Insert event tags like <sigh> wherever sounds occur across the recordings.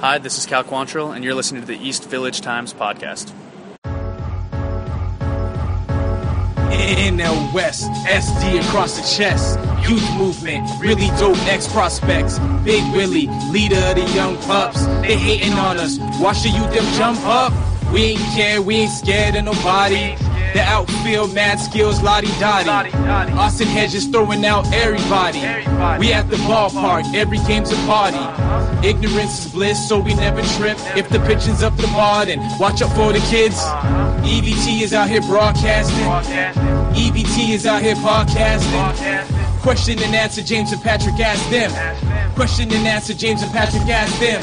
Hi, this is Cal Quantrill, and you're listening to the East Village Times podcast. NL West, SD across the chest. Youth movement, really dope ex prospects. Big Willie, leader of the young pups. They hating on us. Watch the youth them jump up. We ain't care, we ain't scared of nobody. The outfield, mad skills, lottie dottie. Austin Hedges throwing out everybody. We at the ballpark, every game's a party. Uh-huh. Ignorance is bliss, so we never trip. If the pitching's up the bar, then watch out for the kids. Uh-huh. EVT is out here broadcasting. EVT is out here podcasting. Question and answer, James and Patrick ask them. Question and answer, James and Patrick ask them.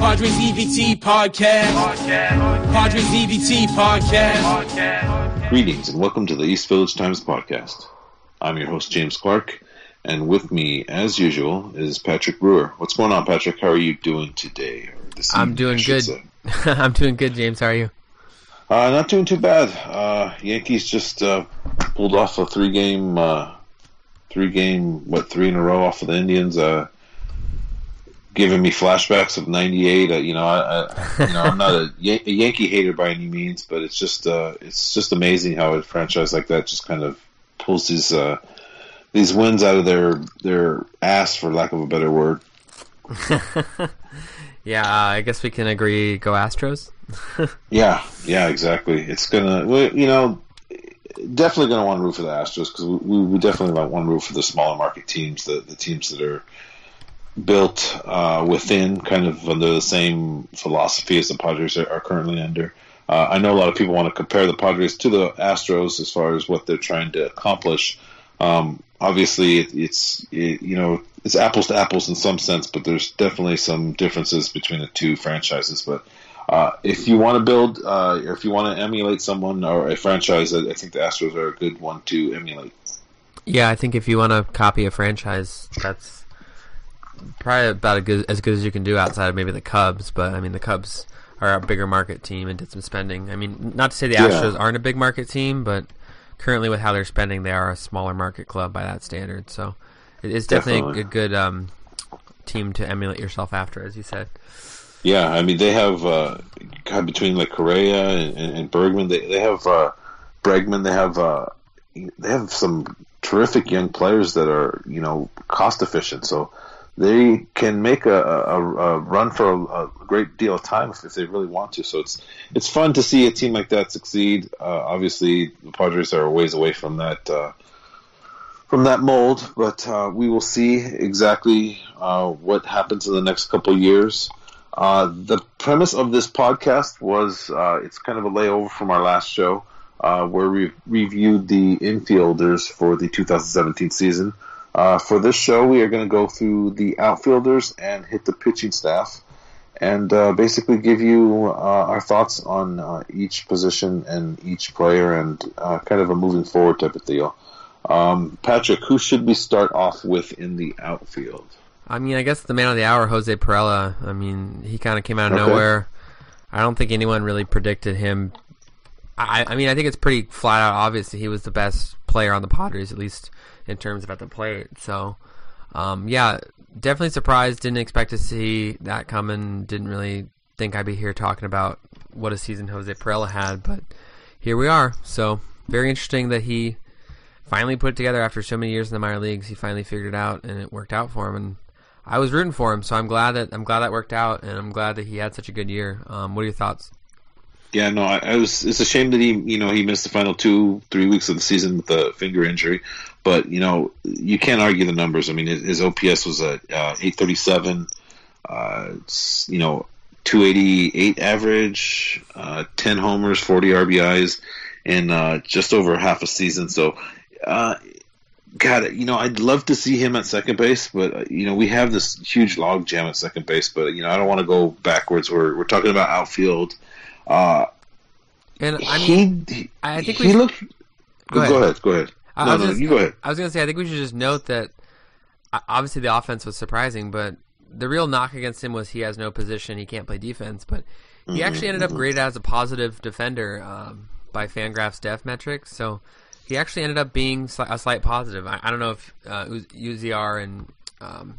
Padres EVT podcast. Padres EVT podcast. Greetings and welcome to the East Village Times podcast. I'm your host, James Clark, and with me, as usual, is Patrick Brewer. What's going on, Patrick? How are you doing today? This I'm evening, doing good. <laughs> I'm doing good, James. How are you? Uh, not doing too bad. Uh, Yankees just uh, pulled off a three-game, uh, three-game, what, three in a row off of the Indians. Giving me flashbacks of '98. Uh, you know, I, I, you know, I'm not a, <laughs> Yan- a Yankee hater by any means, but it's just, uh, it's just amazing how a franchise like that just kind of pulls these, uh, these wins out of their their ass, for lack of a better word. <laughs> Yeah, uh, I guess we can agree. Go Astros. <laughs> Yeah, yeah, exactly. It's gonna, you know, definitely gonna want to root for the Astros because we, we definitely want to root for the smaller market teams, the the teams that are built uh, within kind of under the same philosophy as the Padres are, are currently under. Uh, I know a lot of people want to compare the Padres to the Astros as far as what they're trying to accomplish. Um, obviously, it, it's it, you know it's apples to apples in some sense, but there's definitely some differences between the two franchises. But uh, if you want to build, uh, or if you want to emulate someone or a franchise, I, I think the Astros are a good one to emulate. Yeah, I think if you want to copy a franchise, that's probably about a good, as good as you can do outside of maybe the Cubs. But I mean, the Cubs are a bigger market team and did some spending. I mean, not to say the Yeah. Astros aren't a big market team, but currently with how they're spending, they are a smaller market club by that standard. So it is definitely, Definitely. a good um, team to emulate yourself after, as you said. Yeah, I mean they have uh, God, between like Correa and, and, and Bergman, they they have uh, Bregman, they have uh, they have some terrific young players that are you know cost efficient, so they can make a, a, a run for a, a great deal of time if, they really want to. So it's it's fun to see a team like that succeed. Uh, obviously, the Padres are a ways away from that. Uh, from that mold, but uh, we will see exactly uh, what happens in the next couple years. Uh, the premise of this podcast was uh, it's kind of a layover from our last show where we reviewed the infielders for the 2017 season. Uh, for this show, we are going to go through the outfielders and hit the pitching staff and uh, basically give you uh, our thoughts on uh, each position and each player and uh, kind of a moving forward type of deal. Um, Patrick, who should we start off with in the outfield? I mean, I guess the man of the hour, Jose Pirela. I mean, he kind of came out of Okay. nowhere. I don't think anyone really predicted him. I, I mean, I think it's pretty flat out obvious that he was the best player on the Padres, at least in terms of at the plate. So, um, yeah, definitely surprised. Didn't expect to see that coming. Didn't really think I'd be here talking about what a season Jose Pirela had, but here we are. So, very interesting that he finally put it together after so many years in the minor leagues. He finally figured it out, and it worked out for him. And I was rooting for him, so I'm glad that I'm glad that worked out, and I'm glad that he had such a good year. Um, what are your thoughts? Yeah, no, I, I was. It's a shame that he, you know, he missed the final two, three weeks of the season with a finger injury. But you know, you can't argue the numbers. I mean, his OPS was at uh, eight thirty seven. Uh, you know, two eighty eight average, uh, ten homers, forty RBIs, in uh, just over half a season. So, uh, God, you know, I'd love to see him at second base, but uh, you know, we have this huge log jam at second base. But you know, I don't want to go backwards. We're we're talking about outfield. Uh, And I mean, he, I think we he should- looked. Go, ahead. ahead. Go ahead. I- I No, was no, just- you go ahead. I was gonna say I think we should just note that obviously the offense was surprising, but the real knock against him was he has no position, he can't play defense. But he actually ended up graded as a positive defender um, by Fangraphs Def metrics, so he actually ended up being sli- a slight positive. I, I don't know if uh, UZR and um,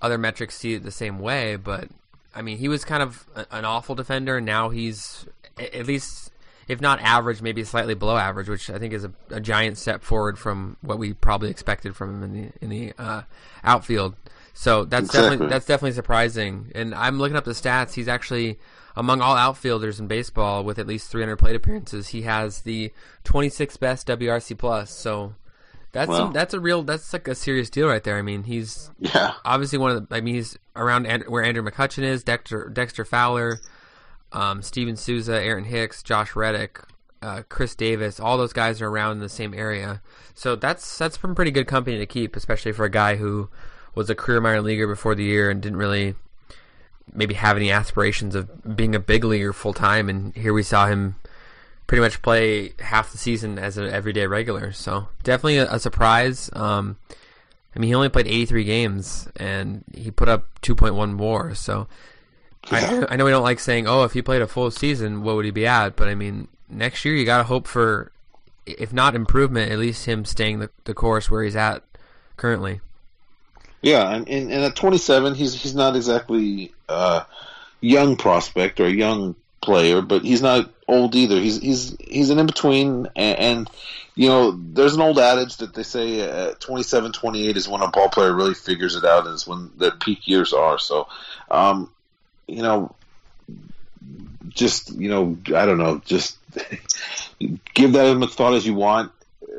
other metrics see it the same way, but I mean, he was kind of an awful defender. And now he's at least, if not average, maybe slightly below average, which I think is a, a giant step forward from what we probably expected from him in the in the uh, outfield. So that's Exactly. definitely that's definitely surprising. And I'm looking up the stats. He's actually among all outfielders in baseball with at least 300 plate appearances. He has the 26th best WRC plus. So that's Wow. that's a real that's like a serious deal right there. I mean, he's Yeah. obviously one of the. I mean, he's around And- where Andrew McCutchen is, Dexter Dexter Fowler, um, Steven Souza, Aaron Hicks, Josh Reddick, uh, Chris Davis. All those guys are around in the same area. So that's that's some pretty good company to keep, especially for a guy who was a career minor leaguer before the year and didn't really maybe have any aspirations of being a big leaguer full time. And here we saw him pretty much play half the season as an everyday regular. So definitely a, a surprise. Um, I mean, he only played 83 games and he put up 2.1 WAR. So I, I know we don't like saying, "Oh, if he played a full season, what would he be at?" But I mean, next year you got to hope for, if not improvement, at least him staying the, the course where he's at currently. Yeah, and, and, and at 27, he's he's not exactly a young prospect or a young player, but he's not old either. He's he's he's an in between, and, and you know, there's an old adage that they say uh, 27, 28 is when a ball player really figures it out, is when their peak years are. So, um, you know, just you know, I don't know, just <laughs> give that as much thought as you want.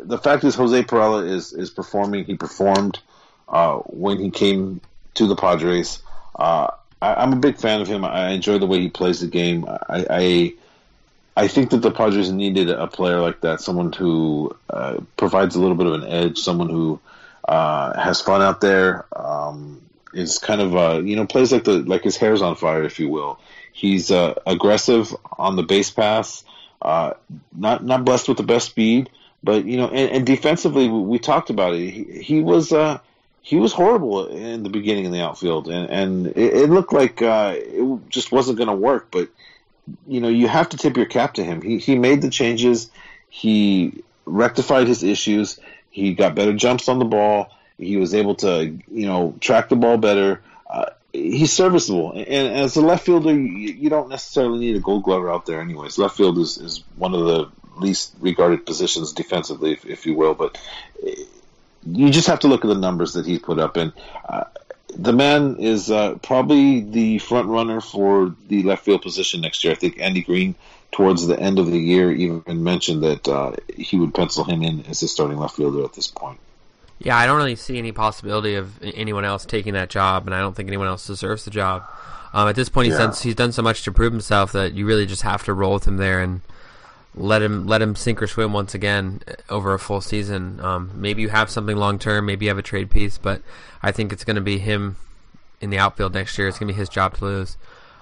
The fact is, Jose Pirela is is performing. He performed uh, when he came to the Padres. Uh, I, I'm a big fan of him. I enjoy the way he plays the game. I, I I think that the Padres needed a player like that, someone who uh, provides a little bit of an edge, someone who uh, has fun out there, um, is kind of uh, you know plays like the like his hair's on fire, if you will. He's uh, aggressive on the base pass, uh, not not blessed with the best speed, but you know, and, and defensively, we, we talked about it. He, he was uh, he was horrible in the beginning in the outfield, and and it, it looked like uh, it just wasn't going to work. But you know, you have to tip your cap to him. He he made the changes. He rectified his issues. He got better jumps on the ball. He was able to you know track the ball better. Uh, he's serviceable, and, as a left fielder, you, you don't necessarily need a Gold Glover out there, anyways. Left field is, is one of the least regarded positions defensively, if, if you will. But you just have to look at the numbers that he's put up, and uh, the man is uh, probably the front runner for the left field position next year. I think Andy Green, towards the end of the year, even mentioned that uh, he would pencil him in as his starting left fielder at this point. Yeah, I don't really see any possibility of anyone else taking that job, and I don't think anyone else deserves the job. Um, at this point, he's Yeah. done he's done so much to prove himself that you really just have to roll with him there and let him let him sink or swim once again over a full season. Um, maybe you have something long term, maybe you have a trade piece, but I think it's going to be him in the outfield next year. It's going to be his job to lose.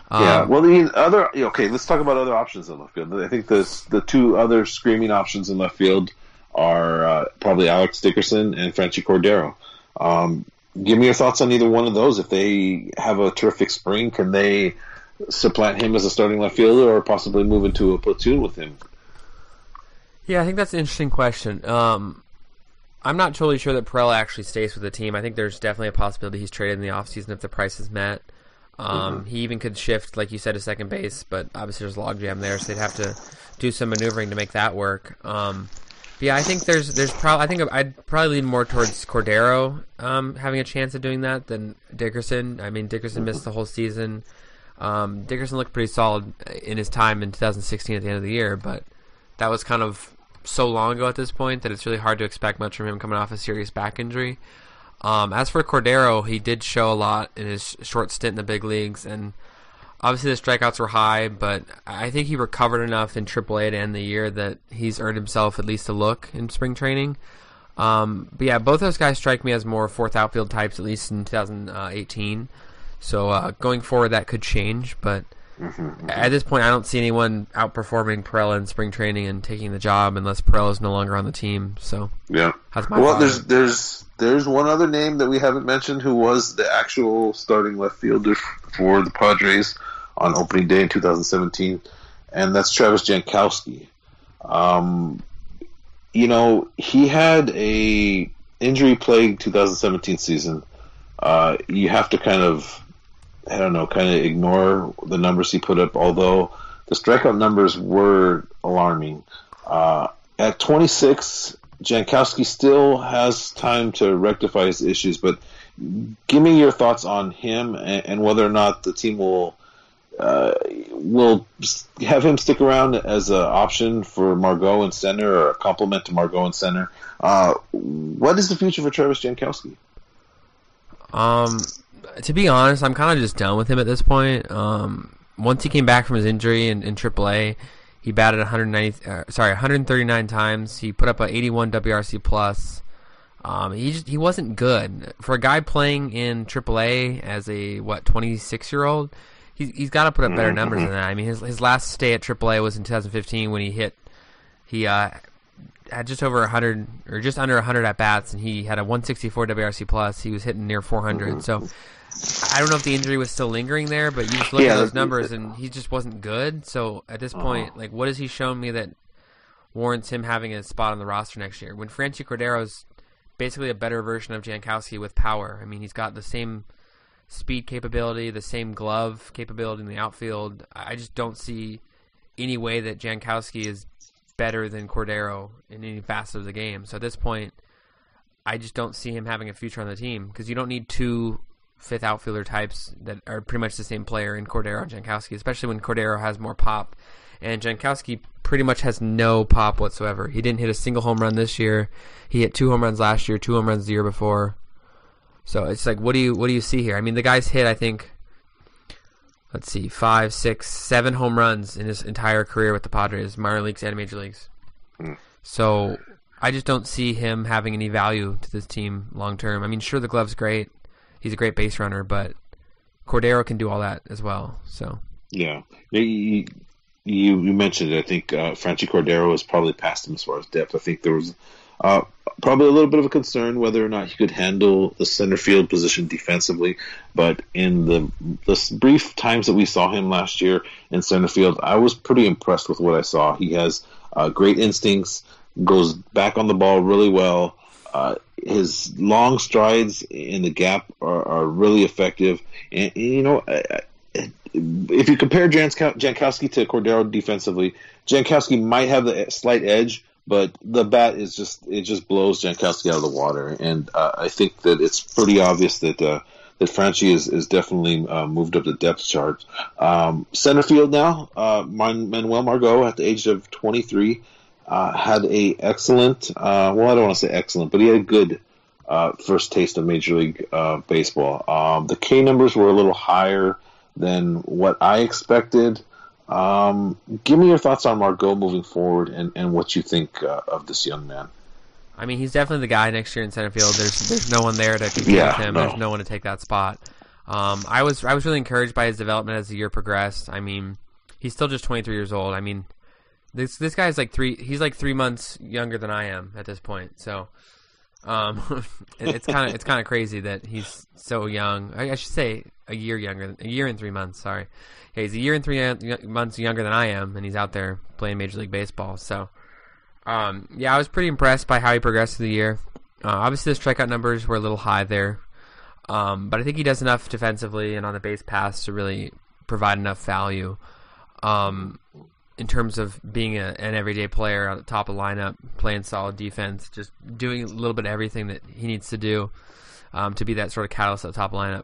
Um, Yeah. Well, the other okay. Let's talk about other options in left field. I think the the two other screaming options in left field are uh, probably Alex Dickerson and Franchy Cordero. Um, give me your thoughts on either one of those. If they have a terrific spring, can they supplant him as a starting left fielder, or possibly move into a platoon with him? Yeah, I think that's an interesting question. Um, I'm not totally sure that Pirela actually stays with the team. I think there's definitely a possibility he's traded in the offseason if the price is met. Um, He even could shift, like you said, to second base, but obviously there's a logjam there, so they'd have to do some maneuvering to make that work. Um, but yeah, I think there's there's probably I think I'd probably lean more towards Cordero um, having a chance of doing that than Dickerson. I mean, Dickerson missed the whole season. Um, Dickerson looked pretty solid in his time in 2016 at the end of the year, but that was kind of so long ago at this point that it's really hard to expect much from him coming off a serious back injury. Um, as for Cordero, he did show a lot in his short stint in the big leagues, and obviously the strikeouts were high, but I think he recovered enough in AAA to end the year that he's earned himself at least a look in spring training. Um, but yeah, both those guys strike me as more fourth outfield types, at least in 2018. So uh, going forward, that could change, but at this point, I don't see anyone outperforming Pirela in spring training and taking the job unless Pirela is no longer on the team. So Yeah. that's my Well, thought. there's there's there's one other name that we haven't mentioned who was the actual starting left fielder for the Padres on opening day in 2017, and that's Travis Jankowski. Um, you know, he had a injury plagued 2017 season. Uh, you have to kind of I don't know, kind of ignore the numbers he put up. Although the strikeout numbers were alarming. Uh, at 26, Jankowski still has time to rectify his issues, but give me your thoughts on him and, and whether or not the team will uh, will have him stick around as an option for Margot and center or a complement to Margot and center. Uh, what is the future for Travis Jankowski? Um, to be honest, I'm kind of just done with him at this point. Um, once he came back from his injury in, in AAA, he batted 190, uh, sorry, 139 times. He put up a 81 WRC plus. Um, he just, he wasn't good for a guy playing in AAA as a what 26 year old. He's he's got to put up better numbers than that. I mean, his his last stay at AAA was in 2015 when he hit he uh, had just over 100 or just under 100 at bats, and he had a 164 WRC plus. He was hitting near 400. So I don't know if the injury was still lingering there, but you just look Yeah, at those numbers, and he just wasn't good. So at this point, uh-huh. like, what has he shown me that warrants him having a spot on the roster next year? When Franchy Cordero's basically a better version of Jankowski with power. I mean, he's got the same speed capability, the same glove capability in the outfield. I just don't see any way that Jankowski is better than Cordero in any facet of the game. So at this point, I just don't see him having a future on the team because you don't need two fifth outfielder types that are pretty much the same player in Cordero and Jankowski, especially when Cordero has more pop. And Jankowski pretty much has no pop whatsoever. He didn't hit a single home run this year. He hit two home runs last year, two home runs the year before. So it's like, what do you what do you see here? I mean, the guy's hit, I think, let's see, five, six, seven home runs in his entire career with the Padres, minor leagues and major leagues. So I just don't see him having any value to this team long term. I mean, sure, the glove's great. He's a great base runner, but Cordero can do all that as well. So Yeah, you, you mentioned it. I think uh, Franchy Cordero was probably past him as far as depth. I think there was uh, probably a little bit of a concern whether or not he could handle the center field position defensively. But in the the brief times that we saw him last year in center field, I was pretty impressed with what I saw. He has uh, great instincts, goes back on the ball really well. Uh, his long strides in the gap are, are really effective, and, and, you know. If you compare Jankow- Jankowski to Cordero defensively, Jankowski might have the slight edge, but the bat is just it just blows Jankowski out of the water, and uh, I think that it's pretty obvious that uh, that Franchy is, is definitely uh, moved up the depth chart. Um, center field now, uh, Manuel Margot at the age of 23 uh, had a excellent, uh, well, I don't want to say excellent, but he had a good first taste of Major League Baseball. Um, the K numbers were a little higher than what I expected. Um, give me your thoughts on Margot moving forward and, and what you think uh, of this young man. I mean, he's definitely the guy next year in center field. There's there's no one there to compete Yeah, with him. no. There's no one to take that spot. Um, I was I was really encouraged by his development as the year progressed. I mean, he's still just 23 years old. I mean, this this guy's like three. He's like three months younger than I am at this point. So, um, <laughs> it, it's kind of it's kind of crazy that he's so young. I, I should say a year younger, a year and three months. Sorry, yeah, he's a year and three months younger than I am, and he's out there playing Major League Baseball. So. Um, yeah, I was pretty impressed by how he progressed through the year. Uh, obviously, the strikeout numbers were a little high there, um, but I think he does enough defensively and on the base paths to really provide enough value. Um, in terms of being a, an everyday player at the top of lineup, playing solid defense, just doing a little bit of everything that he needs to do um, to be that sort of catalyst at the top lineup.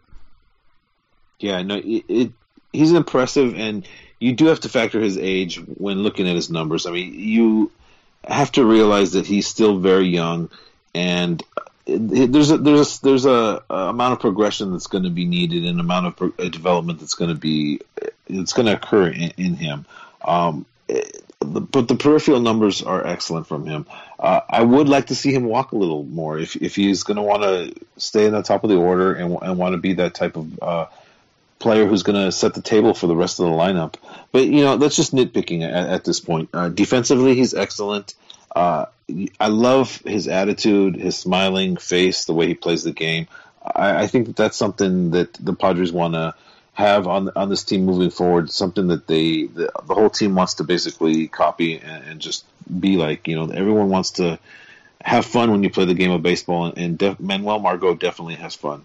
Yeah, no, it, it he's impressive, and you do have to factor his age when looking at his numbers. I mean, you have to realize that he's still very young, and it- there's a there's a, there's a, a amount of progression that's going to be needed, and amount of pro- uh, development that's going to be it's going to occur in, in him. Um, but the peripheral numbers are excellent from him. Uh, I would like to see him walk a little more if if he's going to want to stay in the top of the order and, and want to be that type of uh, player who's going to set the table for the rest of the lineup. But you know, that's just nitpicking at, at this point. Uh, defensively, he's excellent. Uh, I love his attitude, his smiling face, the way he plays the game. I, I think that that's something that the Padres want to have on on this team moving forward. Something that they the, the whole team wants to basically copy and, and just be like. You know, everyone wants to have fun when you play the game of baseball, and, and def- Manuel Margot definitely has fun.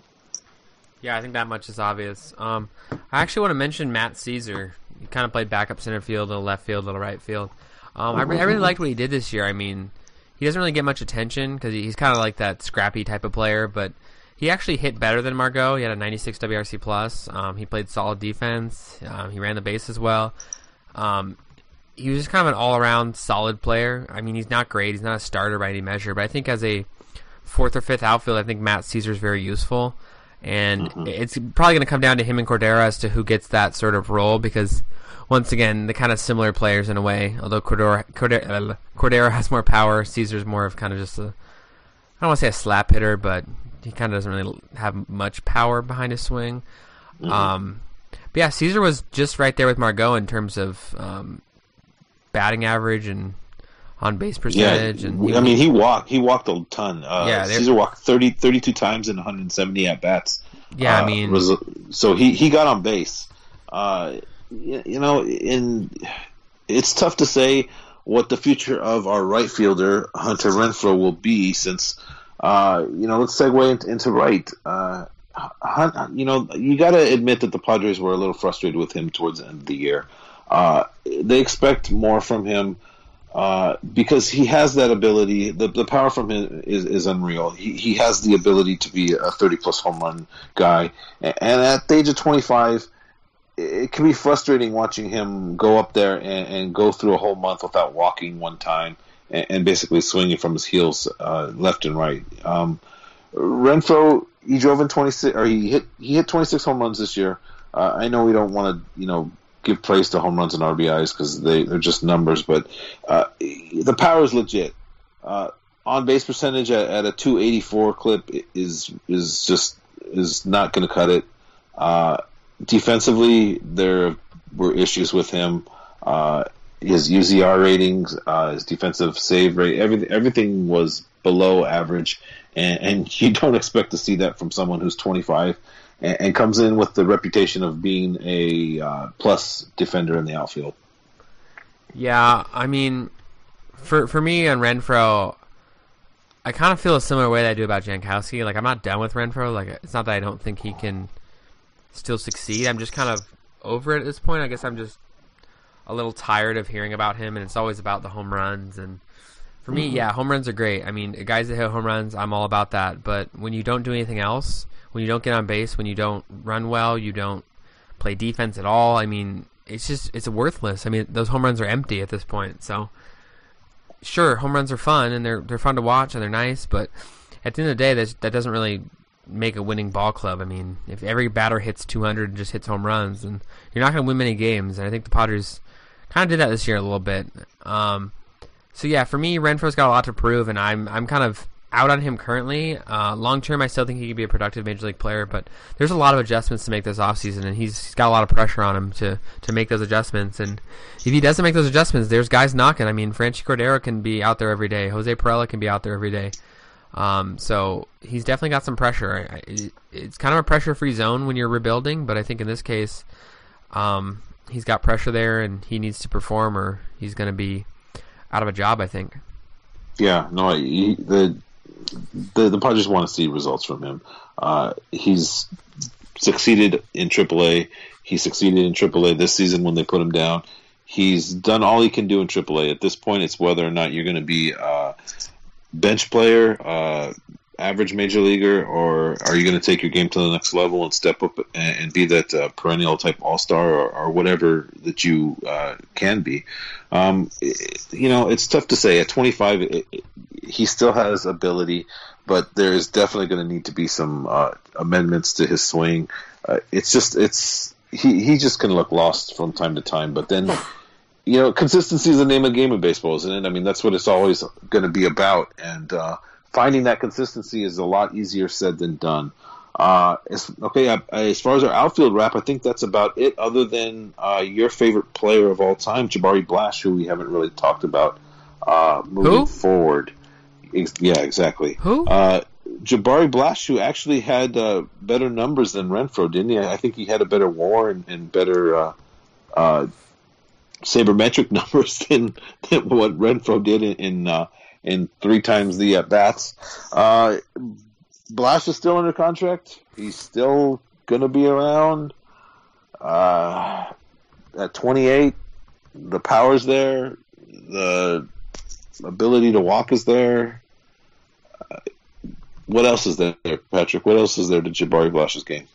Yeah, I think that much is obvious. Um, I actually want to mention Matt Szczur. He kind of played backup center field, a little left field, a little right field. Um, I, re- I really liked what he did this year. I mean, he doesn't really get much attention because he's kind of like that scrappy type of player, but he actually hit better than Margot. He had a 96 WRC plus. Um, he played solid defense. Um, he ran the base as well. Um, he was just kind of an all-around solid player. I mean, he's not great. He's not a starter by any measure, but I think as a fourth or fifth outfield, I think Matt Szczur is very useful. And mm-hmm. it's probably going to come down to him and Cordero as to who gets that sort of role because, once again, the kind of similar players in a way. Although Cordero, Cordero, Cordero has more power, Szczur's more of kind of just a, I don't want to say a slap hitter, but he kind of doesn't really have much power behind his swing. Mm-hmm. Um, but yeah, Szczur was just right there with Margot in terms of um, batting average and on base percentage. Yeah, and he, I mean, he walked he walked a ton. Uh, yeah, Szczur walked 30, 32 times in 170 at bats. Yeah, uh, I mean, was, so he he got on base. Uh, you, you know, in it's tough to say what the future of our right fielder Hunter Renfroe will be since. Uh, you know, let's segue into, into right. Uh, you know, you got to admit that the Padres were a little frustrated with him towards the end of the year. Uh, they expect more from him uh, because he has that ability. The, the power from him is, is unreal. He, he has the ability to be a 30 plus home run guy. And at the age of 25, it can be frustrating watching him go up there and, and go through a whole month without walking one time and, and basically swinging from his heels uh, left and right. Um, Renfroe, he drove in 26, or he hit he hit 26 home runs this year. Uh, I know we don't want to, you know, give praise to home runs and RBIs because they they're just numbers, but uh, the power is legit. Uh, on base percentage at, at, a 284 clip is is just is not going to cut it. Uh, defensively, there were issues with him. His UZR ratings, uh, his defensive save rate, everything everything was below average, and, and <laughs> you don't expect to see that from someone who's 25 and, and comes in with the reputation of being a uh, plus defender in the outfield. Yeah, I mean, for for me and Renfroe, I kind of feel a similar way that I do about Jankowski. Like I'm not done with Renfroe. Like it's not that I don't think he can still succeed. I'm just kind of over it at this point. I guess I'm just a little tired of hearing about him, and it's always about the home runs. And for me, mm-hmm. yeah, home runs are great. I mean, guys that hit home runs, I'm all about that. But when you don't do anything else, when you don't get on base, when you don't run well, you don't play defense at all. I mean, it's just it's worthless. I mean, those home runs are empty at this point. So, sure, home runs are fun and they're they're fun to watch and they're nice, but at the end of the day, that that doesn't really make a winning ball club. I mean, if every batter hits 200 and just hits home runs, then you're not going to win many games. And I think the Padres kind of did that this year a little bit. Um, so yeah, for me, Renfroe's got a lot to prove, and I'm I'm kind of out on him currently. Uh, long term, I still think he could be a productive major league player, but there's a lot of adjustments to make this offseason, and he's, he's got a lot of pressure on him to, to make those adjustments. And if he doesn't make those adjustments, there's guys knocking. I mean, Franchy Cordero can be out there every day. Jose Pirela can be out there every day. Um, so he's definitely got some pressure. It's kind of a pressure-free zone when you're rebuilding, but I think in this case, um, he's got pressure there, and he needs to perform, or he's going to be out of a job. I think. Yeah, no, he, the the the Padres want to see results from him. Uh, he's succeeded in AAA. He succeeded in AAA this season when they put him down. He's done all he can do in AAA. At this point, it's whether or not you're going to be a bench player, uh, average major leaguer, or are you going to take your game to the next level and step up and, and be that uh, perennial type all star or, or, whatever that you uh, can be? Um, it, you know, it's tough to say. At 25, it, it, he still has ability, but there is definitely going to need to be some uh, amendments to his swing. Uh, it's just it's he he just can look lost from time to time, but then. You know, consistency is the name of the game in baseball, isn't it? I mean, that's what it's always going to be about. And uh, finding that consistency is a lot easier said than done. Uh, okay, I, as far as our outfield wrap, I think that's about it. Other than uh, your favorite player of all time, Jabari Blash, who we haven't really talked about uh, moving who? forward. Ex- yeah, exactly. Who? Uh, Jabari Blash, who actually had uh, better numbers than Renfroe, didn't he? I think he had a better WAR and, and better uh, uh, sabermetric <laughs> numbers than, than what Renfroe did in, in in three times the at bats. Uh, Blash is still under contract. He's still going to be around. Uh, at 28, the power's there, the ability to walk is there. Uh, what else is there, Patrick? What else is there to Jabari Blash's game?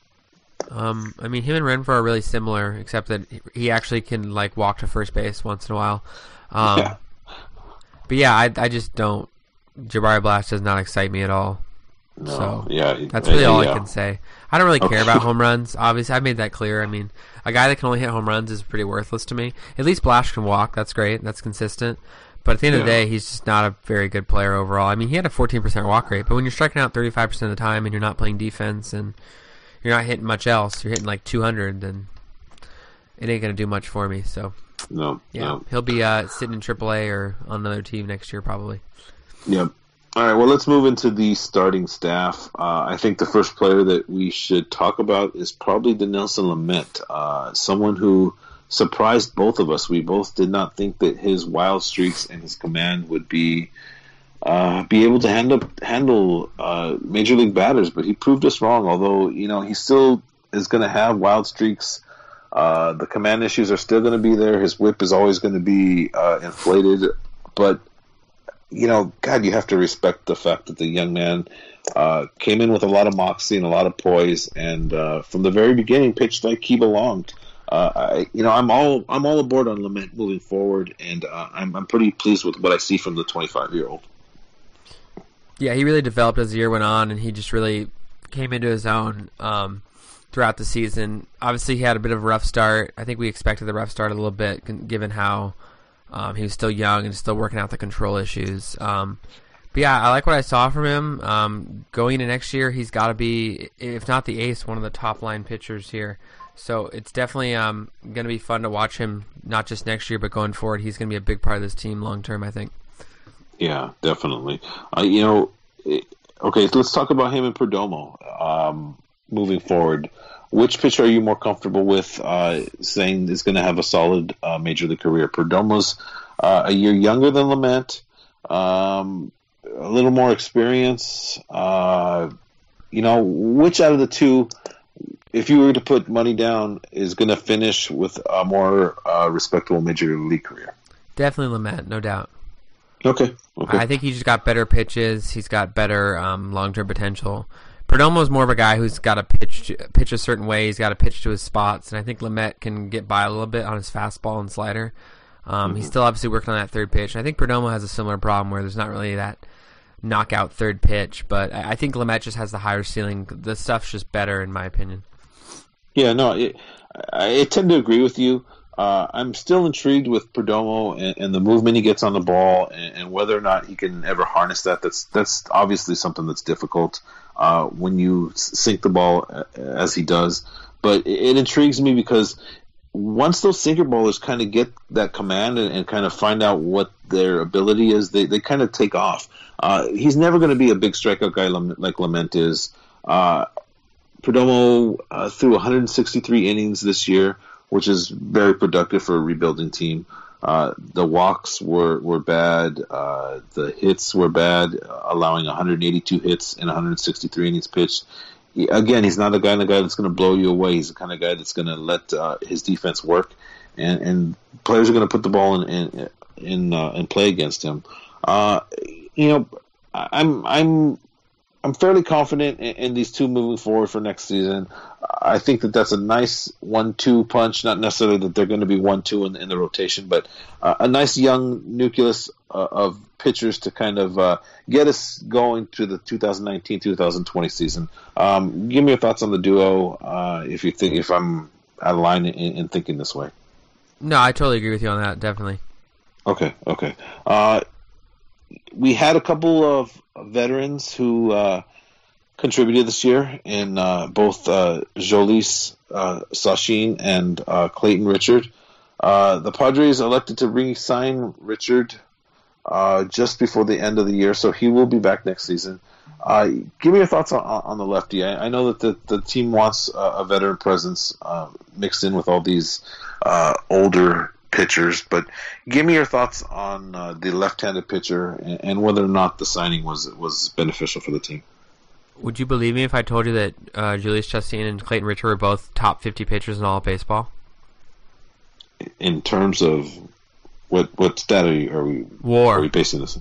Um, I mean, him and Renfroe are really similar, except that he actually can like walk to first base once in a while. Um, yeah. But yeah, I I just don't. Jabari Blash does not excite me at all. No, so yeah, that's really all yeah. I can say. I don't really care about home runs. Obviously, I made that clear. I mean, a guy that can only hit home runs is pretty worthless to me. At least Blash can walk. That's great. That's consistent. But at the end yeah. of the day, he's just not a very good player overall. I mean, he had a 14% walk rate, but when you're striking out 35% of the time and you're not playing defense and you're not hitting much else, you're hitting like 200, then it ain't going to do much for me. So, no, yeah, no. he'll be uh, sitting in AAA or on another team next year probably. Yep. All right, well, let's move into the starting staff. Uh, I think the first player that we should talk about is probably Dinelson Lamet, uh, someone who surprised both of us. We both did not think that his wild streaks and his command would be uh, be able to handle handle uh, major league batters, but he proved us wrong. Although you know he still is going to have wild streaks. Uh, the command issues are still going to be there. His whip is always going to be uh, inflated, but you know, God, you have to respect the fact that the young man uh, came in with a lot of moxie and a lot of poise, and uh, from the very beginning pitched like he belonged. Uh, I, you know, I'm all I'm all aboard on Lamet moving forward, and I'm I'm pretty pleased with what I see from the 25 year old. Yeah, he really developed as the year went on, and he just really came into his own um, throughout the season. Obviously, he had a bit of a rough start. I think we expected the rough start a little bit, given how um, he was still young and still working out the control issues. Um, but yeah, I like what I saw from him. Um, going into next year, he's got to be, if not the ace, one of the top line pitchers here. So it's definitely um, going to be fun to watch him, not just next year, but going forward. He's going to be a big part of this team long term, I think. Yeah, definitely. Uh, you know, okay, let's talk about him and Perdomo um, moving forward. Which pitcher are you more comfortable with uh, saying is going to have a solid uh, major league career? Perdomo's uh, a year younger than Lamet, um, a little more experience. Uh, you know, which out of the two, if you were to put money down, is going to finish with a more uh, respectable major league career? Definitely Lamet, no doubt. Okay. Okay. I think he's just got better pitches. He's got better um, long term potential. Perdomo is more of a guy who's got to pitch pitch a certain way. He's got to pitch to his spots, and I think Lamet can get by a little bit on his fastball and slider. Um, mm-hmm. He's still obviously working on that third pitch. I think Perdomo has a similar problem where there's not really that knockout third pitch, but I think Lamet just has the higher ceiling. The stuff's just better, in my opinion. Yeah, no, it, I, I tend to agree with you. Uh, I'm still intrigued with Perdomo and, and, the movement he gets on the ball, and, and, whether or not he can ever harness that. That's that's obviously something that's difficult uh, when you sink the ball uh, as he does. But it, intrigues me because once those sinker ballers kind of get that command and, and, kind of find out what their ability is, they, they kind of take off. Uh, he's never going to be a big strikeout guy like Lamet is. Uh, Perdomo uh, threw 163 innings this year which is very productive for a rebuilding team. Uh, the walks were were bad. Uh, the hits were bad, allowing 182 hits and 163 innings pitched. He, again, he's not the kind of guy that's going to blow you away. He's the kind of guy that's going to let uh, his defense work, and, and players are going to put the ball in in in, uh, and play against him. Uh, you know, I'm I'm I'm fairly confident in, in, these two moving forward for next season. I think that that's a nice one-two punch. Not necessarily that they're going to be one-two in, in the rotation, but uh, a nice young nucleus uh, of pitchers to kind of uh, get us going to the 2019-2020 season. Um, give me your thoughts on the duo. Uh, if you think if I'm out of line in, in, thinking this way. No, I totally agree with you on that. Definitely. Okay. Okay. We had a couple of veterans who uh, contributed this year in uh, both uh, Jhoulys uh, and uh, Clayton Richard. Uh, the Padres elected to re-sign Richard uh, just before the end of the year, so he will be back next season. give me your thoughts on, on the lefty. I, I, know that the, the team wants a veteran presence mixed in with all these older pitchers, but give me your thoughts on uh, the left-handed pitcher and, and, whether or not the signing was was beneficial for the team. Would you believe me if I told you that uh, Jhoulys Chacín and Clayton Richard were both top 50 pitchers in all of baseball? In terms of what what stat are, you, are we War. are we basing this?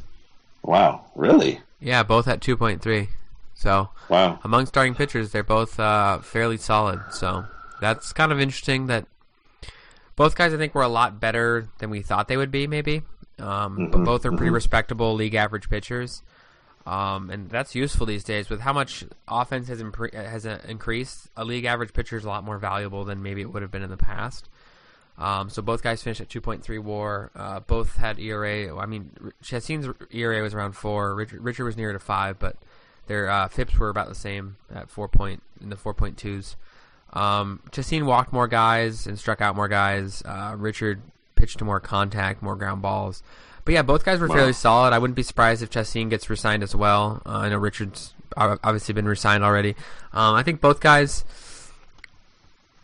Wow, really? Yeah, both at 2.3. So Wow. among starting pitchers, they're both uh, fairly solid. So that's kind of interesting that both guys, I think, were a lot better than we thought they would be, maybe. Um, But both are pretty respectable league average pitchers. Um, and that's useful these days with how much offense has impre- has uh, increased. A league average pitcher is a lot more valuable than maybe it would have been in the past. Um, so both guys finished at 2.3 WAR. Uh, both had ERA. I mean, Chacín's ERA was around four. Richard, Richard was near to five, but their uh, FIPS were about the same at four point in the 4.2s. Um, Chacín walked more guys and struck out more guys. Uh, Richard pitched to more contact, more ground balls. But yeah, both guys were fairly solid. I wouldn't be surprised if Chacín gets resigned as well. Uh, I know Richard's obviously been resigned already. Um, I think both guys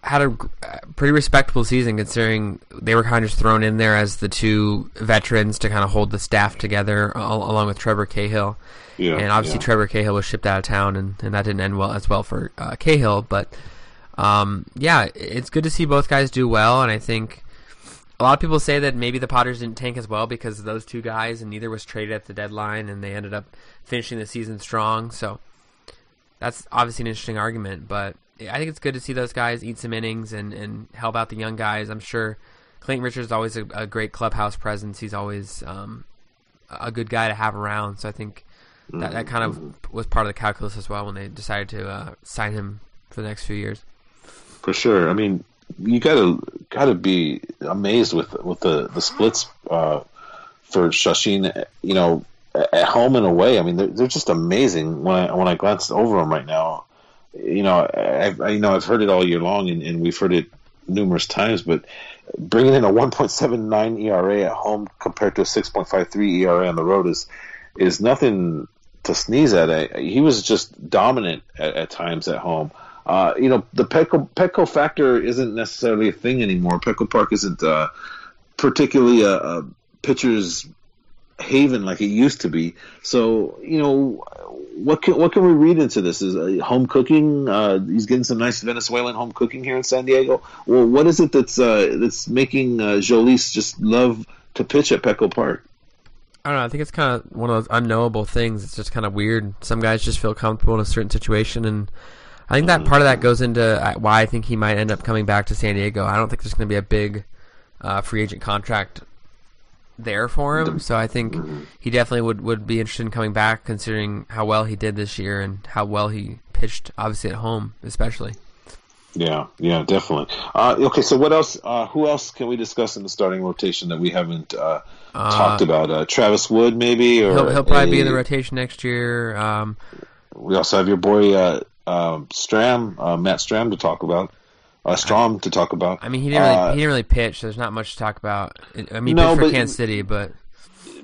had a uh, pretty respectable season considering they were kind of just thrown in there as the two veterans to kind of hold the staff together al- along with Trevor Cahill. Yeah, and obviously yeah. Trevor Cahill was shipped out of town, and, and that didn't end well as well for uh, Cahill. But um, yeah, it's good to see both guys do well, and I think a lot of people say that maybe the Padres didn't tank as well because of those two guys, and neither was traded at the deadline, and they ended up finishing the season strong. So that's obviously an interesting argument, but I think it's good to see those guys eat some innings and, and help out the young guys. I'm sure Clayton Richards is always a, a great clubhouse presence. He's always um, a good guy to have around. So I think that, that kind of was part of the calculus as well when they decided to uh, sign him for the next few years. For sure. I mean, you gotta gotta be amazed with with the the splits uh, for Chacín. You know, at home and away. I mean, they're, they're just amazing. When I when I glance over them right now, you know, I've I, you know I've heard it all year long, and, and we've heard it numerous times. But bringing in a 1.79 ERA at home compared to a 6.53 ERA on the road is is nothing to sneeze at. I, he was just dominant at, at times at home. Uh, you know, the Petco, Petco factor isn't necessarily a thing anymore. Petco Park isn't uh, particularly a, a pitcher's haven like it used to be. So, you know, what can what can we read into this? Is uh, home cooking? Uh, he's getting some nice Venezuelan home cooking here in San Diego. Well, what is it that's uh, that's making uh, Jhoulys just love to pitch at Petco Park? I don't know. I think it's kind of one of those unknowable things. It's just kind of weird. Some guys just feel comfortable in a certain situation, and I think that part of that goes into uh, why I think he might end up coming back to San Diego. I don't think there's going to be a big uh, free agent contract there for him, so I think he definitely would, would be interested in coming back, considering how well he did this year and how well he pitched, obviously at home, especially. Yeah, yeah, definitely. Uh, okay, so what else? Uh, who else can we discuss in the starting rotation that we haven't uh, talked about? Uh, Travis Wood, maybe, or He'll, he'll probably be in the rotation next year. Um, We also have your boy uh, um Strahm, uh, Matt Strahm, to talk about. Uh, Strahm to talk about. I mean, he didn't really, Uh, he didn't really pitch. So there's not much to talk about. I mean, No, for but- Kansas City, but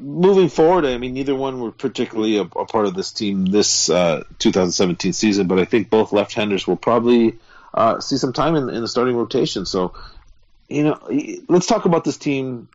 moving forward, I mean, neither one were particularly a, a part of this team this uh, 2017 season, but I think both left-handers will probably uh, see some time in, in the starting rotation. So, you know, let's talk about this team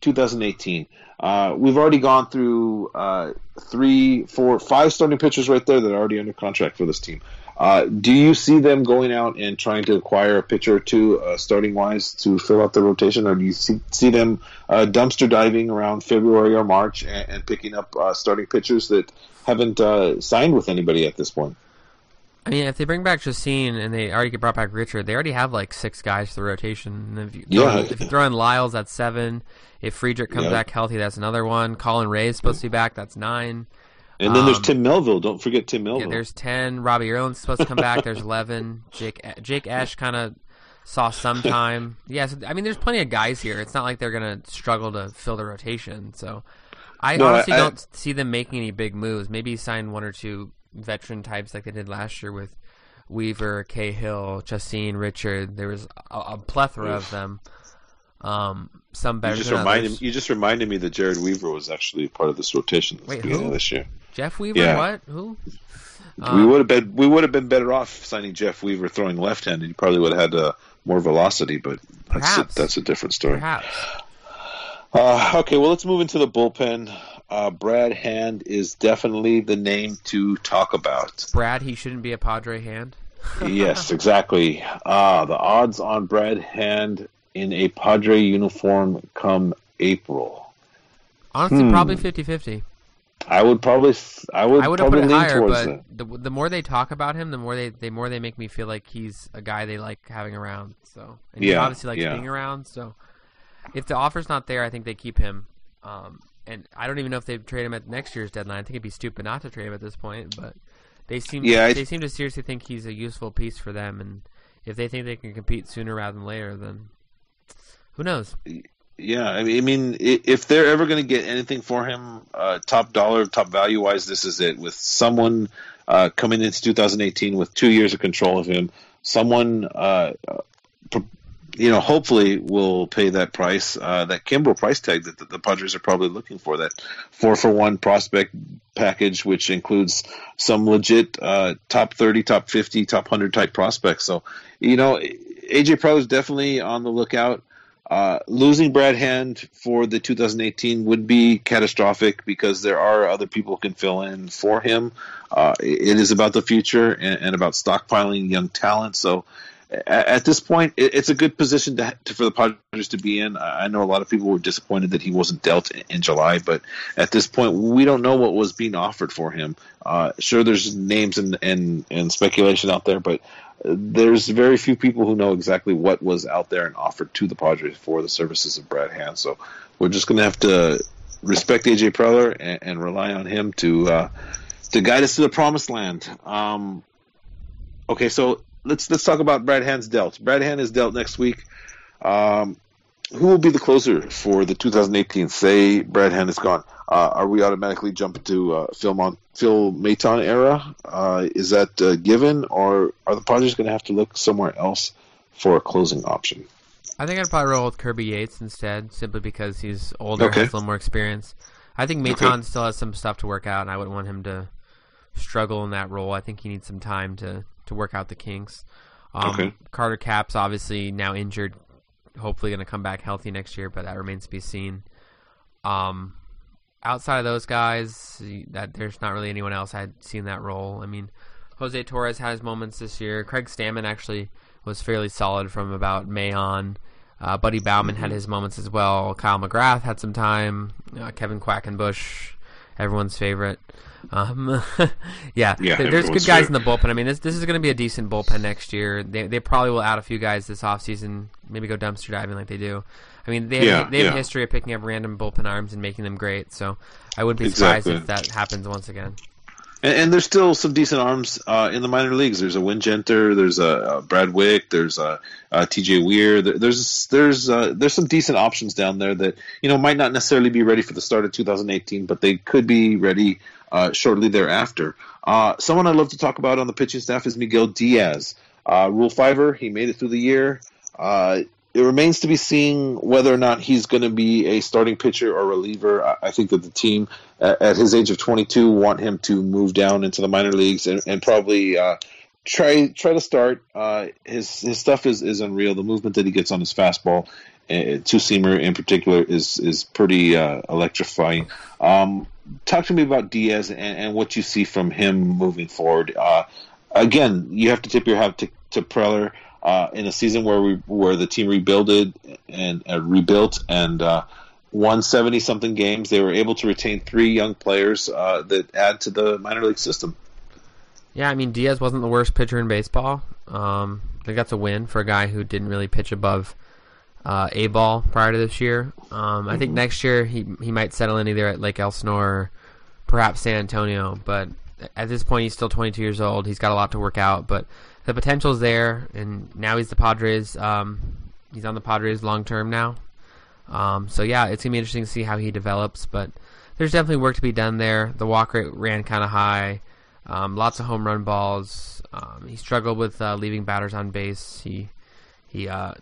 2018. Uh, we've already gone through uh, three, four, five starting pitchers right there that are already under contract for this team. Uh, do you see them going out and trying to acquire a pitcher or two, uh, starting wise, to fill out the rotation, or do you see, see them uh, dumpster diving around February or March and, and picking up uh, starting pitchers that haven't uh, signed with anybody at this point? I mean, if they bring back Chacín and they already get brought back Richard, they already have like six guys for the rotation. And if you throw, Yeah. in, if you throw in Lyles, that's seven. If Friedrich comes Yeah. back healthy, that's another one. Colin Rea is supposed to be back. That's nine. And then there's Um, Tim Melville. Don't forget Tim Melville. Yeah, there's ten. Robbie Erlin's supposed to come back. There's eleven. Jake Jake Esch kind of saw some <laughs> time. Yeah, so, I mean, there's plenty of guys here. It's not like they're gonna struggle to fill the rotation. So, I No, honestly I- don't see them making any big moves. Maybe sign one or two veteran types like they did last year with Weaver, Cahill, Chacín, Richard. There was a, a plethora of them. Um, some better you just reminded you just reminded me that Jered Weaver was actually part of this rotation at the Wait, beginning who? of this year. Jeff Weaver, Yeah. what? Who? we Um, would have been we would have been better off signing Jeff Weaver throwing left-handed. You probably would have had uh, more velocity, but that's a, that's a different story. Perhaps. Uh, okay, well let's move into the bullpen. uh, Brad Hand is definitely the name to talk about. Brad, he shouldn't be a Padre hand. yes, <laughs> exactly. Uh, the odds on Brad Hand in a Padre uniform come April. Honestly, probably 50-50. I would probably, I would, I would have probably put it higher, but that. the, the more they talk about him, the more they the more they make me feel like he's a guy they like having around. So and he obviously likes yeah. being around. So if the offer's not there, I think they keep him. Um, and I don't even know if they'd trade him at next year's deadline. I think it'd be stupid not to trade him at this point. But they seem Yeah, I- they seem to seriously think he's a useful piece for them. And if they think they can compete sooner rather than later, then who knows? Yeah, I mean, if they're ever going to get anything for him, uh, top dollar, top value wise, this is it. With someone uh, coming into 2018 with two years of control of him, someone, uh, uh, you know, hopefully will pay that price, uh, that Kimbrel price tag that the, the Padres are probably looking for. That four for one prospect package, which includes some legit uh, top 30, top 50, top 100 type prospects. So, you know, AJ Preller is definitely on the lookout. Uh, losing Brad Hand for the 2018 would be catastrophic because there are other people who can fill in for him. Uh, it is about the future and, and about stockpiling young talent. So at, this point, it's a good position to, to, for the Padres to be in. I I know a lot of people were disappointed that he wasn't dealt in, in July, but at this point, we don't know what was being offered for him. Uh, sure, there's names and, and, and speculation out there, but there's very few people who know exactly what was out there and offered to the Padres for the services of Brad Hand. So we're just going to have to respect AJ Preller and, and rely on him to uh, to guide us to the promised land. Um, okay, so let's let's talk about Brad Hand's dealt. Brad Hand is dealt next week. Um, who will be the closer for the 2018? Say Brad Hand is gone. Uh, are we automatically jumping to uh, Phil, Mon- Phil Maton era? Uh, is that uh, given, or are the Padres going to have to look somewhere else for a closing option? I think I'd probably roll with Kirby Yates instead, simply because he's older, Okay. has a little more experience. I think Maton still has some stuff to work out, and I wouldn't want him to struggle in that role. I think he needs some time to, to work out the kinks. Um, Okay. Carter Capps obviously now injured, hopefully going to come back healthy next year, but that remains to be seen. Um, outside of those guys, that there's not really anyone else I'd seen that role. I mean, Jose Torres had his moments this year. Craig Stammen actually was fairly solid from about May on. Uh, Buddy Baumann had his moments as well. Kyle McGrath had some time. Uh, Kevin Quackenbush, everyone's favorite. Um, <laughs> yeah, Yeah, there- there's good guys favorite. in the bullpen. I mean, this this is going to be a decent bullpen next year. They they probably will add a few guys this offseason, maybe go dumpster diving like they do. I mean, they have, Yeah, they have yeah. a history of picking up random bullpen arms and making them great. So I wouldn't be surprised Exactly. if that happens once again. And, and there's still some decent arms uh, in the minor leagues. There's a Wingenter, there's a, a Brad Wieck, there's a, a T.J. Weir. There- There's there's uh, there's some decent options down there that you know might not necessarily be ready for the start of 2018, but they could be ready uh, shortly thereafter. Uh, someone I'd love to talk about on the pitching staff is Miguel Diaz. Uh, Rule Fiver, he made it through the year. It remains to be seen whether or not he's going to be a starting pitcher or reliever. I, think that the team, at, his age of 22, want him to move down into the minor leagues and, and probably uh, try try to start. Uh, his his stuff is, is unreal. The movement that he gets on his fastball, uh, two seamer in particular, is is pretty uh, electrifying. Um, talk to me about Diaz and, and what you see from him moving forward. Uh, again, you have to tip your hat to, to Preller uh, in a season where we where the team rebuilded and uh, rebuilt and uh, won seventy something games. They were able to retain three young players uh, that add to the minor league system. Yeah, I mean Diaz wasn't the worst pitcher in baseball. Um, I think that's a win for a guy who didn't really pitch above uh, a ball prior to this year. Um, I think next year he he might settle in either at Lake Elsinore or perhaps San Antonio. But at this point, he's still 22 years old. He's got a lot to work out, but the potential's there. And now he's the Padres. Um, he's on the Padres long term now. Um, so yeah, it's gonna be interesting to see how he develops. But there's definitely work to be done there. The walk rate ran kind of high. Um, lots of home run balls. Um, he struggled with uh, leaving batters on base. He he uh,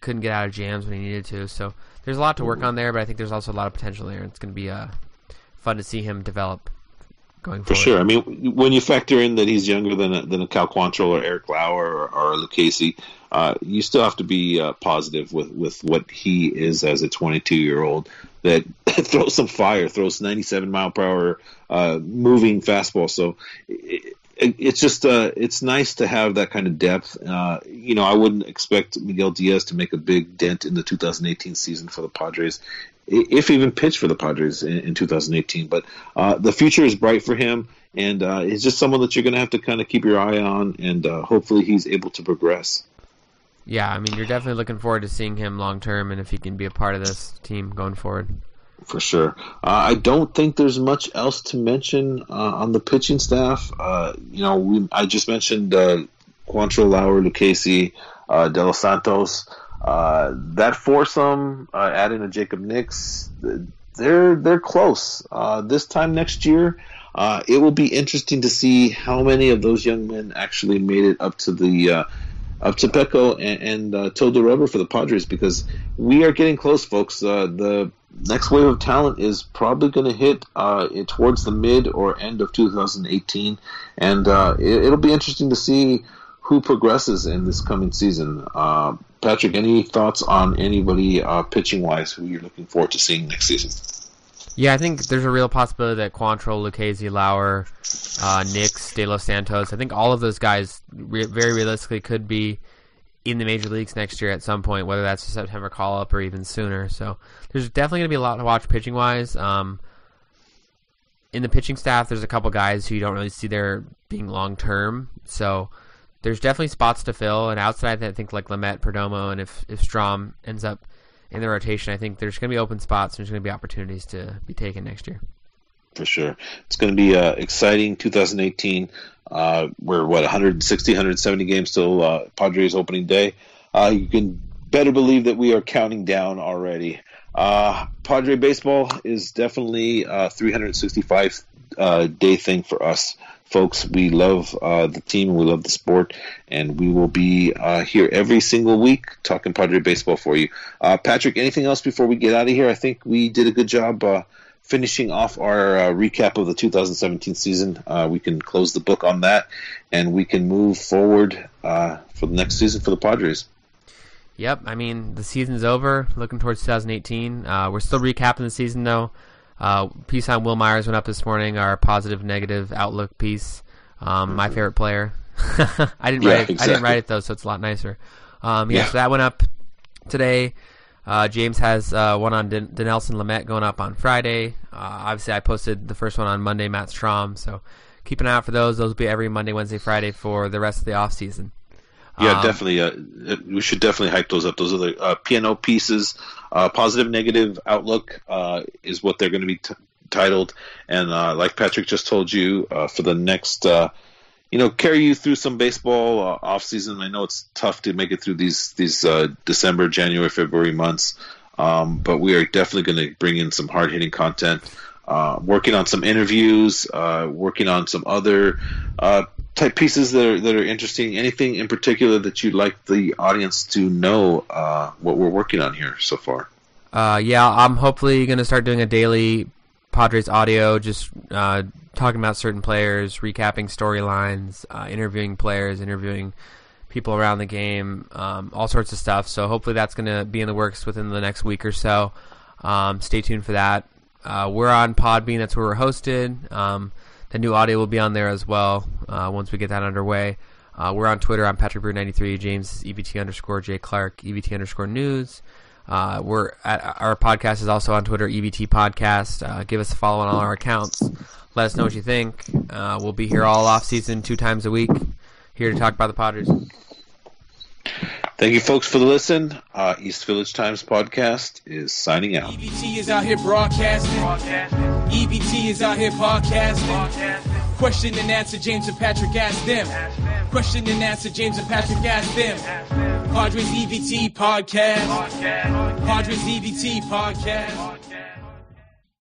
couldn't get out of jams when he needed to. So there's a lot to work on there, but I think there's also a lot of potential there. It's going to be uh, fun to see him develop. Going For sure. I mean, when you factor in that he's younger than a, than a Cal Quantrill or Eric Lauer or, or Lucchesi, uh, you still have to be uh, positive with, with what he is as a 22 year old <laughs> that throws some fire, throws 97 mile per hour uh, moving fastball. So it, it, it's just uh, it's nice to have that kind of depth. Uh, you know, I wouldn't expect Miguel Diaz to make a big dent in the 2018 season for the Padres, if even pitch for the Padres in, in 2018. But uh, the future is bright for him, and uh, he's just someone that you're going to have to kind of keep your eye on, and uh, hopefully he's able to progress. Yeah, I mean, you're definitely looking forward to seeing him long term, and if he can be a part of this team going forward. For sure. Uh, I don't think there's much else to mention uh, on the pitching staff. Uh, you know, we, I just mentioned uh, Quantrill, Lauer, Lucchesi, uh, De Los Santos. Uh, that foursome, uh, adding a Jacob Nix, they're they're close. Uh, this time next year, uh, it will be interesting to see how many of those young men actually made it up to the uh, up to Petco and, and uh, the rubber for the Padres because we are getting close, folks. The next wave of talent is probably going to hit uh, towards the mid or end of 2018, and uh, it, it'll be interesting to see who progresses in this coming season. Uh, Patrick, any thoughts on anybody uh, pitching wise who you're looking forward to seeing next season? Yeah, I think there's a real possibility that Quantrill, Lucchesi, Lauer, uh, Nix, De Los Santos, I think all of those guys re- very realistically could be in the major leagues next year at some point, whether that's a September call up or even sooner. So there's definitely going to be a lot to watch pitching wise. Um, in the pitching staff, there's a couple guys who you don't really see there being long term. So there's definitely spots to fill. And outside, that I think like Lamet, Perdomo, and if if Strahm ends up in the rotation, I think there's going to be open spots. And there's going to be opportunities to be taken next year. For sure, it's going to be uh, exciting 2018. Uh, we're what 160, 170 games till uh, Padres opening day. Uh, you can better believe that we are counting down already. Uh, Padre baseball is definitely a 365 uh, day thing for us, folks. We love uh, the team we love the sport, and we will be uh, here every single week talking Padre baseball for you. Uh, Patrick, anything else before we get out of here? I think we did a good job uh, finishing off our uh, recap of the 2017 season. Uh, we can close the book on that, and we can move forward uh, for the next season for the Padres. Yep, I mean the season's over. Looking towards 2018. Uh, we're still recapping the season though. Uh, piece on Wil Myers went up this morning. Our positive negative outlook piece. Um, my favorite player. <laughs> I didn't Yeah, write it. I didn't write it though, so it's a lot nicer. Um, yeah, Yeah. so that went up today. Uh, James has uh, one on Den- Dinelson Lamet going up on Friday. Uh, obviously, I posted the first one on Monday, Matt Strahm. So keep an eye out for those. Those will be every Monday, Wednesday, Friday for the rest of the off season. Yeah, Um, definitely. Uh, we should definitely hype those up. Those are the uh, piano pieces. Uh, positive, negative outlook uh, is what they're going to be t- titled. And uh, like Patrick just told you, uh, for the next, uh, you know, carry you through some baseball uh, off season. I know it's tough to make it through these these December, January, February months, um, but we are definitely going to bring in some hard hitting content. Working on some interviews, working on some other type pieces that are that are interesting. Anything in particular that you'd like the audience to know uh, what we're working on here so far? Uh, yeah, I'm hopefully going to start doing a daily Padres audio, just uh, talking about certain players, recapping storylines, uh, interviewing players, interviewing people around the game, um, all sorts of stuff. So hopefully that's going to be in the works within the next week or so. Um, stay tuned for that. Uh, we're on Podbean. That's where we're hosted. Um, the new audio will be on there as well uh, once we get that underway. Uh, we're on Twitter. I'm Patrick Brew 93. James EVT underscore J Clark. EVT underscore News. Uh, we're at, our podcast is also on Twitter. EVT Podcast. Uh, give us a follow on all our accounts. Let us know what you think. Uh, we'll be here all off season, two times a week, here to talk about the Padres. Thank you, folks, for the listen. Uh, East Village Times podcast is signing out. EVT is out here broadcasting. EVT is out here podcasting. Question and answer, James and Patrick ask them. Question and answer, James and Patrick ask them. Padres EVT podcast. podcast. Padres EVT podcast.